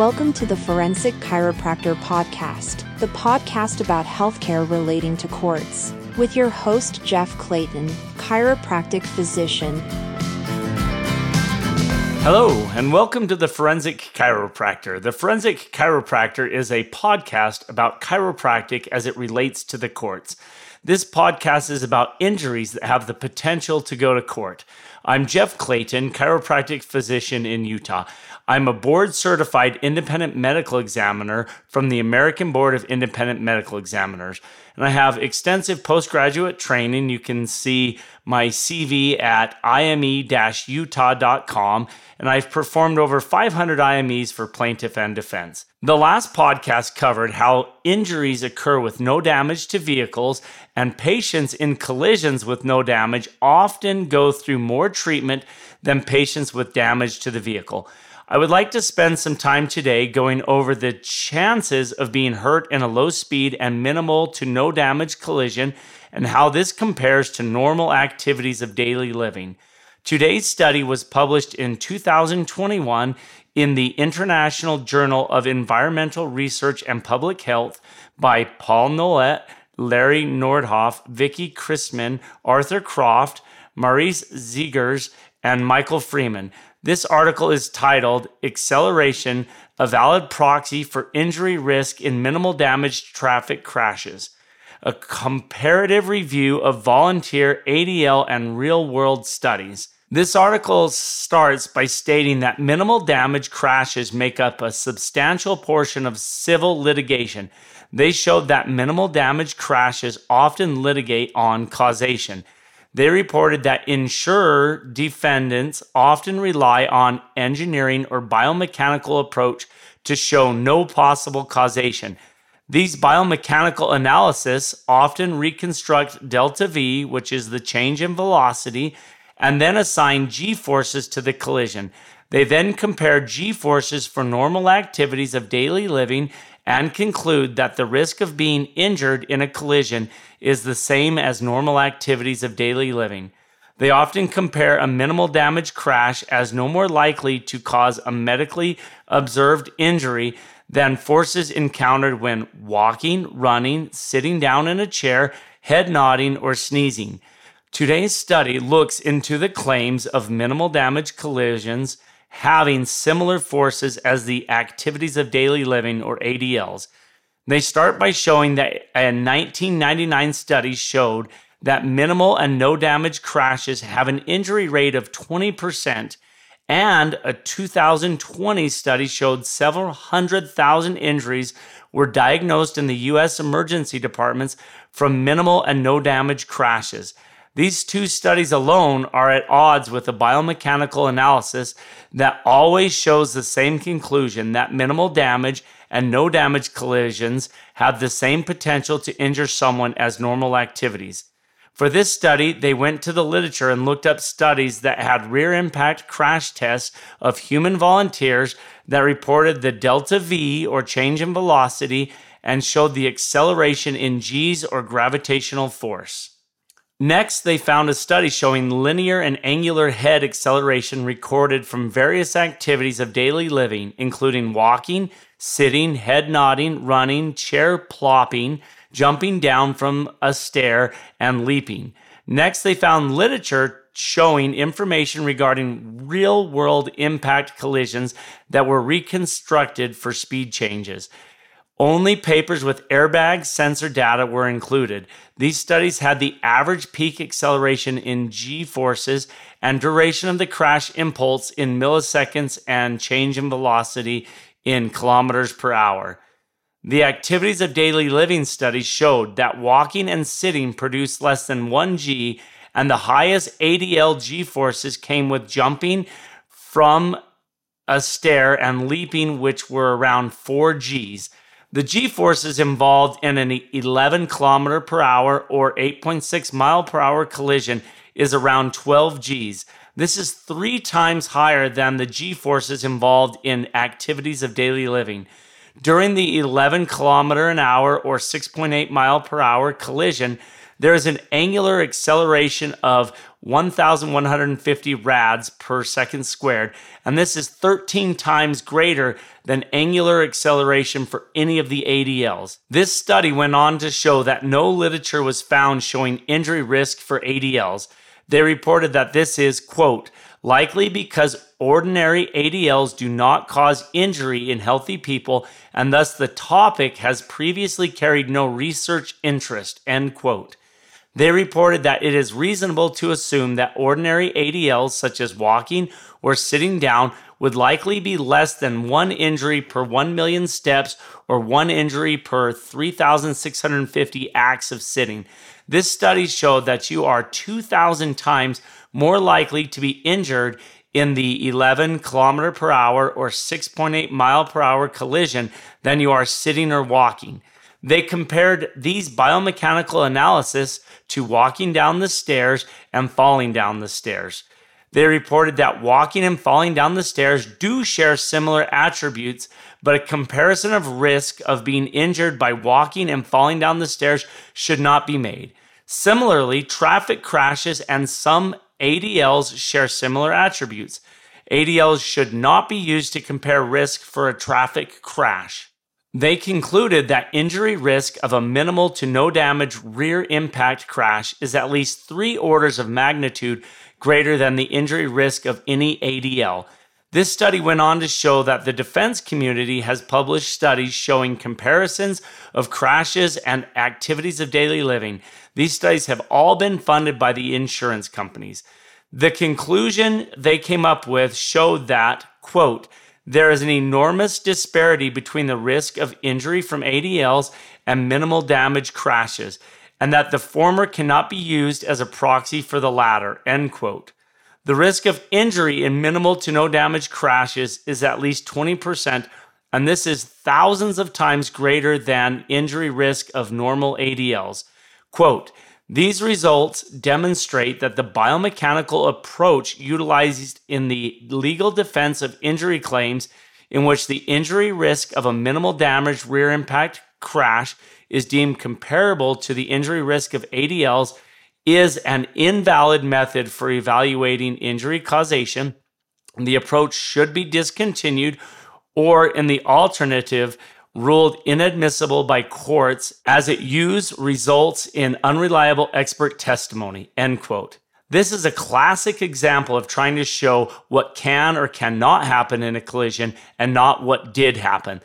Welcome to the Forensic Chiropractor Podcast, the podcast about healthcare relating to courts, with your host, Jeff Clayton, chiropractic physician. Hello, and welcome to the Forensic Chiropractor. The Forensic Chiropractor is a podcast about chiropractic as it relates to the courts. This podcast is about injuries that have the potential to go to court. I'm Jeff Clayton, chiropractic physician in Utah. I'm a board certified independent medical examiner from the American Board of Independent Medical Examiners. And I have extensive postgraduate training. You can see my CV at ime utah.com. And I've performed over 500 IMEs for plaintiff and defense. The last podcast covered how injuries occur with no damage to vehicles, and patients in collisions with no damage often go through more treatment than patients with damage to the vehicle. I would like to spend some time today going over the chances of being hurt in a low speed and minimal to no damage collision and how this compares to normal activities of daily living. Today's study was published in 2021 in the International Journal of Environmental Research and Public Health by Paul Nolet, Larry Nordhoff, Vicki Kristman, Arthur Croft, Maurice Zeegers, and Michael Freeman. This article is titled Acceleration, a Valid Proxy for Injury Risk in Minimal Damage Traffic Crashes. A comparative review of volunteer ADL and real world studies. This article starts by stating that minimal damage crashes make up a substantial portion of civil litigation. They showed that minimal damage crashes often litigate on causation. They reported that insurer defendants often rely on engineering or biomechanical approach to show no possible causation. These biomechanical analysis often reconstruct delta V, which is the change in velocity, and then assign g forces to the collision. They then compare g forces for normal activities of daily living and conclude that the risk of being injured in a collision is the same as normal activities of daily living. They often compare a minimal damage crash as no more likely to cause a medically observed injury than forces encountered when walking, running, sitting down in a chair, head nodding, or sneezing. Today's study looks into the claims of minimal damage collisions having similar forces as the activities of daily living or ADLs. They start by showing that a 1999 study showed that minimal and no damage crashes have an injury rate of 20%, and a 2020 study showed several hundred thousand injuries were diagnosed in the US emergency departments from minimal and no damage crashes. These two studies alone are at odds with a biomechanical analysis that always shows the same conclusion that minimal damage and no damage collisions have the same potential to injure someone as normal activities. For this study, they went to the literature and looked up studies that had rear impact crash tests of human volunteers that reported the delta V or change in velocity and showed the acceleration in G's or gravitational force. Next, they found a study showing linear and angular head acceleration recorded from various activities of daily living, including walking, sitting, head nodding, running, chair plopping, jumping down from a stair, and leaping. Next, they found literature showing information regarding real world impact collisions that were reconstructed for speed changes. Only papers with airbag sensor data were included. These studies had the average peak acceleration in g forces and duration of the crash impulse in milliseconds and change in velocity in kilometers per hour. The activities of daily living studies showed that walking and sitting produced less than 1 g, and the highest ADL g forces came with jumping from a stair and leaping, which were around 4 g's. The g forces involved in an 11 kilometer per hour or 8.6 mile per hour collision is around 12 g's. This is three times higher than the g forces involved in activities of daily living. During the 11 kilometer an hour or 6.8 mile per hour collision, there is an angular acceleration of 1,150 rads per second squared, and this is 13 times greater than angular acceleration for any of the ADLs. This study went on to show that no literature was found showing injury risk for ADLs. They reported that this is, quote, likely because ordinary ADLs do not cause injury in healthy people, and thus the topic has previously carried no research interest, end quote. They reported that it is reasonable to assume that ordinary ADLs, such as walking or sitting down, would likely be less than one injury per 1 million steps or one injury per 3,650 acts of sitting. This study showed that you are 2,000 times more likely to be injured in the 11 kilometer per hour or 6.8 mile per hour collision than you are sitting or walking. They compared these biomechanical analysis to walking down the stairs and falling down the stairs. They reported that walking and falling down the stairs do share similar attributes, but a comparison of risk of being injured by walking and falling down the stairs should not be made. Similarly, traffic crashes and some ADLs share similar attributes. ADLs should not be used to compare risk for a traffic crash. They concluded that injury risk of a minimal to no damage rear impact crash is at least three orders of magnitude greater than the injury risk of any ADL. This study went on to show that the defense community has published studies showing comparisons of crashes and activities of daily living. These studies have all been funded by the insurance companies. The conclusion they came up with showed that, quote, there is an enormous disparity between the risk of injury from ADLs and minimal damage crashes and that the former cannot be used as a proxy for the latter. End quote. The risk of injury in minimal to no damage crashes is at least 20%, and this is thousands of times greater than injury risk of normal ADLs. Quote, these results demonstrate that the biomechanical approach utilized in the legal defense of injury claims, in which the injury risk of a minimal damage rear impact crash is deemed comparable to the injury risk of ADLs is an invalid method for evaluating injury causation. The approach should be discontinued, or in the alternative, ruled inadmissible by courts as it use results in unreliable expert testimony. End quote. This is a classic example of trying to show what can or cannot happen in a collision and not what did happen.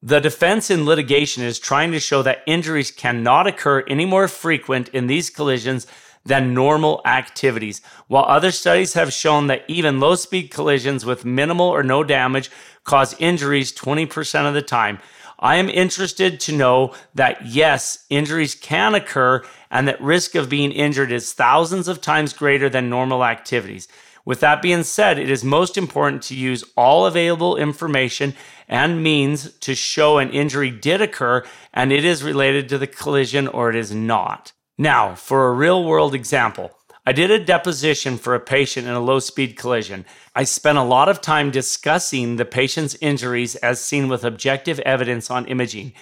The defense in litigation is trying to show that injuries cannot occur any more frequent in these collisions than normal activities, while other studies have shown that even low speed collisions with minimal or no damage cause injuries 20% of the time. I am interested to know that yes, injuries can occur and that risk of being injured is thousands of times greater than normal activities. With that being said, it is most important to use all available information and means to show an injury did occur and it is related to the collision or it is not. Now, for a real world example, I did a deposition for a patient in a low speed collision. I spent a lot of time discussing the patient's injuries as seen with objective evidence on imaging.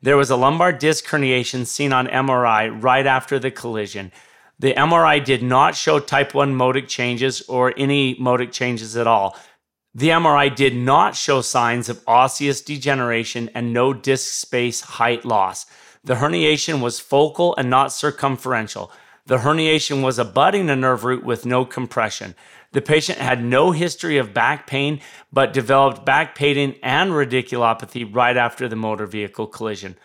There was a lumbar disc herniation seen on MRI right after the collision. The MRI did not show type 1 modic changes or any modic changes at all. The MRI did not show signs of osseous degeneration and no disc space height loss. The herniation was focal and not circumferential. The herniation was abutting a nerve root with no compression. The patient had no history of back pain, but developed back pain and radiculopathy right after the motor vehicle collision.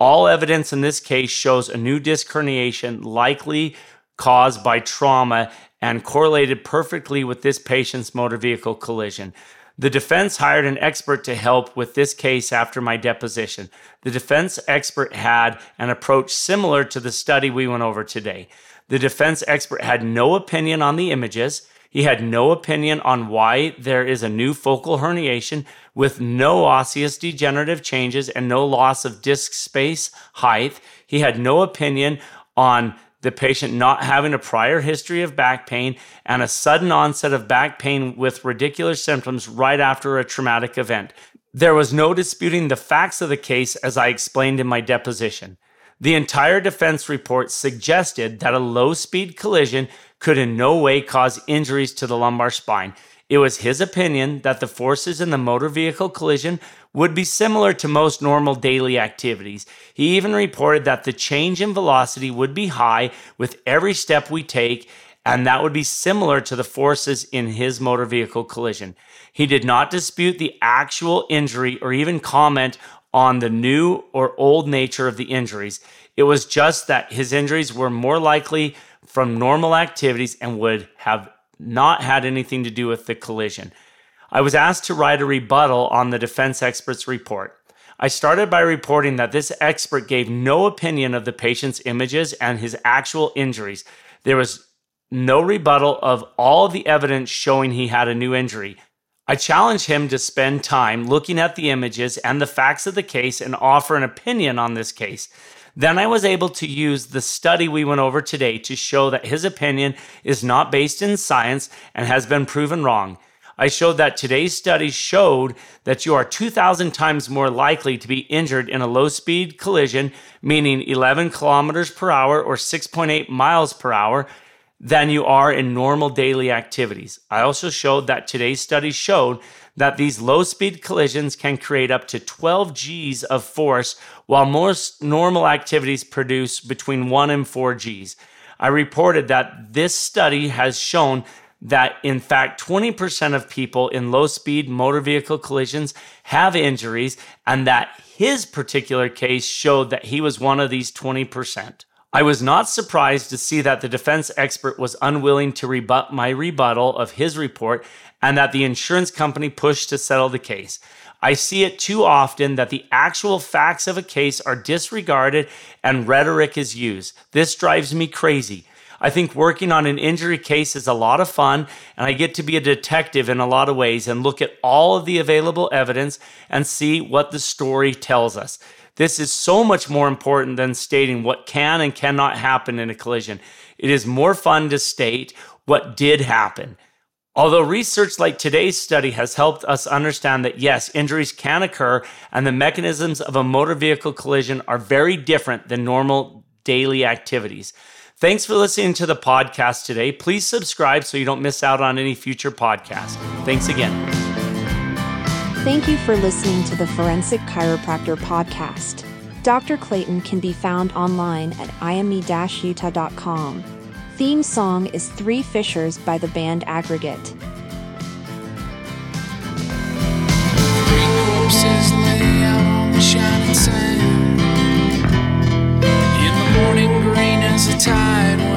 All evidence in this case shows a new disc herniation likely caused by trauma and correlated perfectly with this patient's motor vehicle collision. The defense hired an expert to help with this case after my deposition. The defense expert had an approach similar to the study we went over today. The defense expert had no opinion on the images. He had no opinion on why there is a new focal herniation with no osseous degenerative changes and no loss of disc space height. He had no opinion on the patient not having a prior history of back pain and a sudden onset of back pain with radicular symptoms right after a traumatic event. There was no disputing the facts of the case as I explained in my deposition. The entire defense report suggested that a low speed collision could in no way cause injuries to the lumbar spine. It was his opinion that the forces in the motor vehicle collision would be similar to most normal daily activities. He even reported that the change in velocity would be high with every step we take, and that would be similar to the forces in his motor vehicle collision. He did not dispute the actual injury or even comment on the new or old nature of the injuries. It was just that his injuries were more likely from normal activities and would have not had anything to do with the collision. I was asked to write a rebuttal on the defense expert's report. I started by reporting that this expert gave no opinion of the patient's images and his actual injuries. There was no rebuttal of all the evidence showing he had a new injury. I challenged him to spend time looking at the images and the facts of the case and offer an opinion on this case. Then I was able to use the study we went over today to show that his opinion is not based in science and has been proven wrong. I showed that today's study showed that you are 2,000 times more likely to be injured in a low speed collision, meaning 11 kilometers per hour or 6.8 miles per hour, than you are in normal daily activities. I also showed that today's study showed that these low speed collisions can create up to 12 Gs of force, while most normal activities produce between 1 and 4 Gs. I reported that this study has shown that in fact 20% of people in low speed motor vehicle collisions have injuries, and that his particular case showed that he was one of these 20%. I was not surprised to see that the defense expert was unwilling to rebut my rebuttal of his report and that the insurance company pushed to settle the case. I see it too often that the actual facts of a case are disregarded and rhetoric is used. This drives me crazy. I think working on an injury case is a lot of fun, and I get to be a detective in a lot of ways and look at all of the available evidence and see what the story tells us. This is so much more important than stating what can and cannot happen in a collision. It is more fun to state what did happen. Although research like today's study has helped us understand that yes, injuries can occur and the mechanisms of a motor vehicle collision are very different than normal daily activities. Thanks for listening to the podcast today. Please subscribe so you don't miss out on any future podcasts. Thanks again. Thank you for listening to the Forensic Chiropractor Podcast. Dr. Clayton can be found online at ime-utah.com. Theme song is Three Fishers by the band Aggregate. Three corpses lay out on the shining sand. In the morning the tide.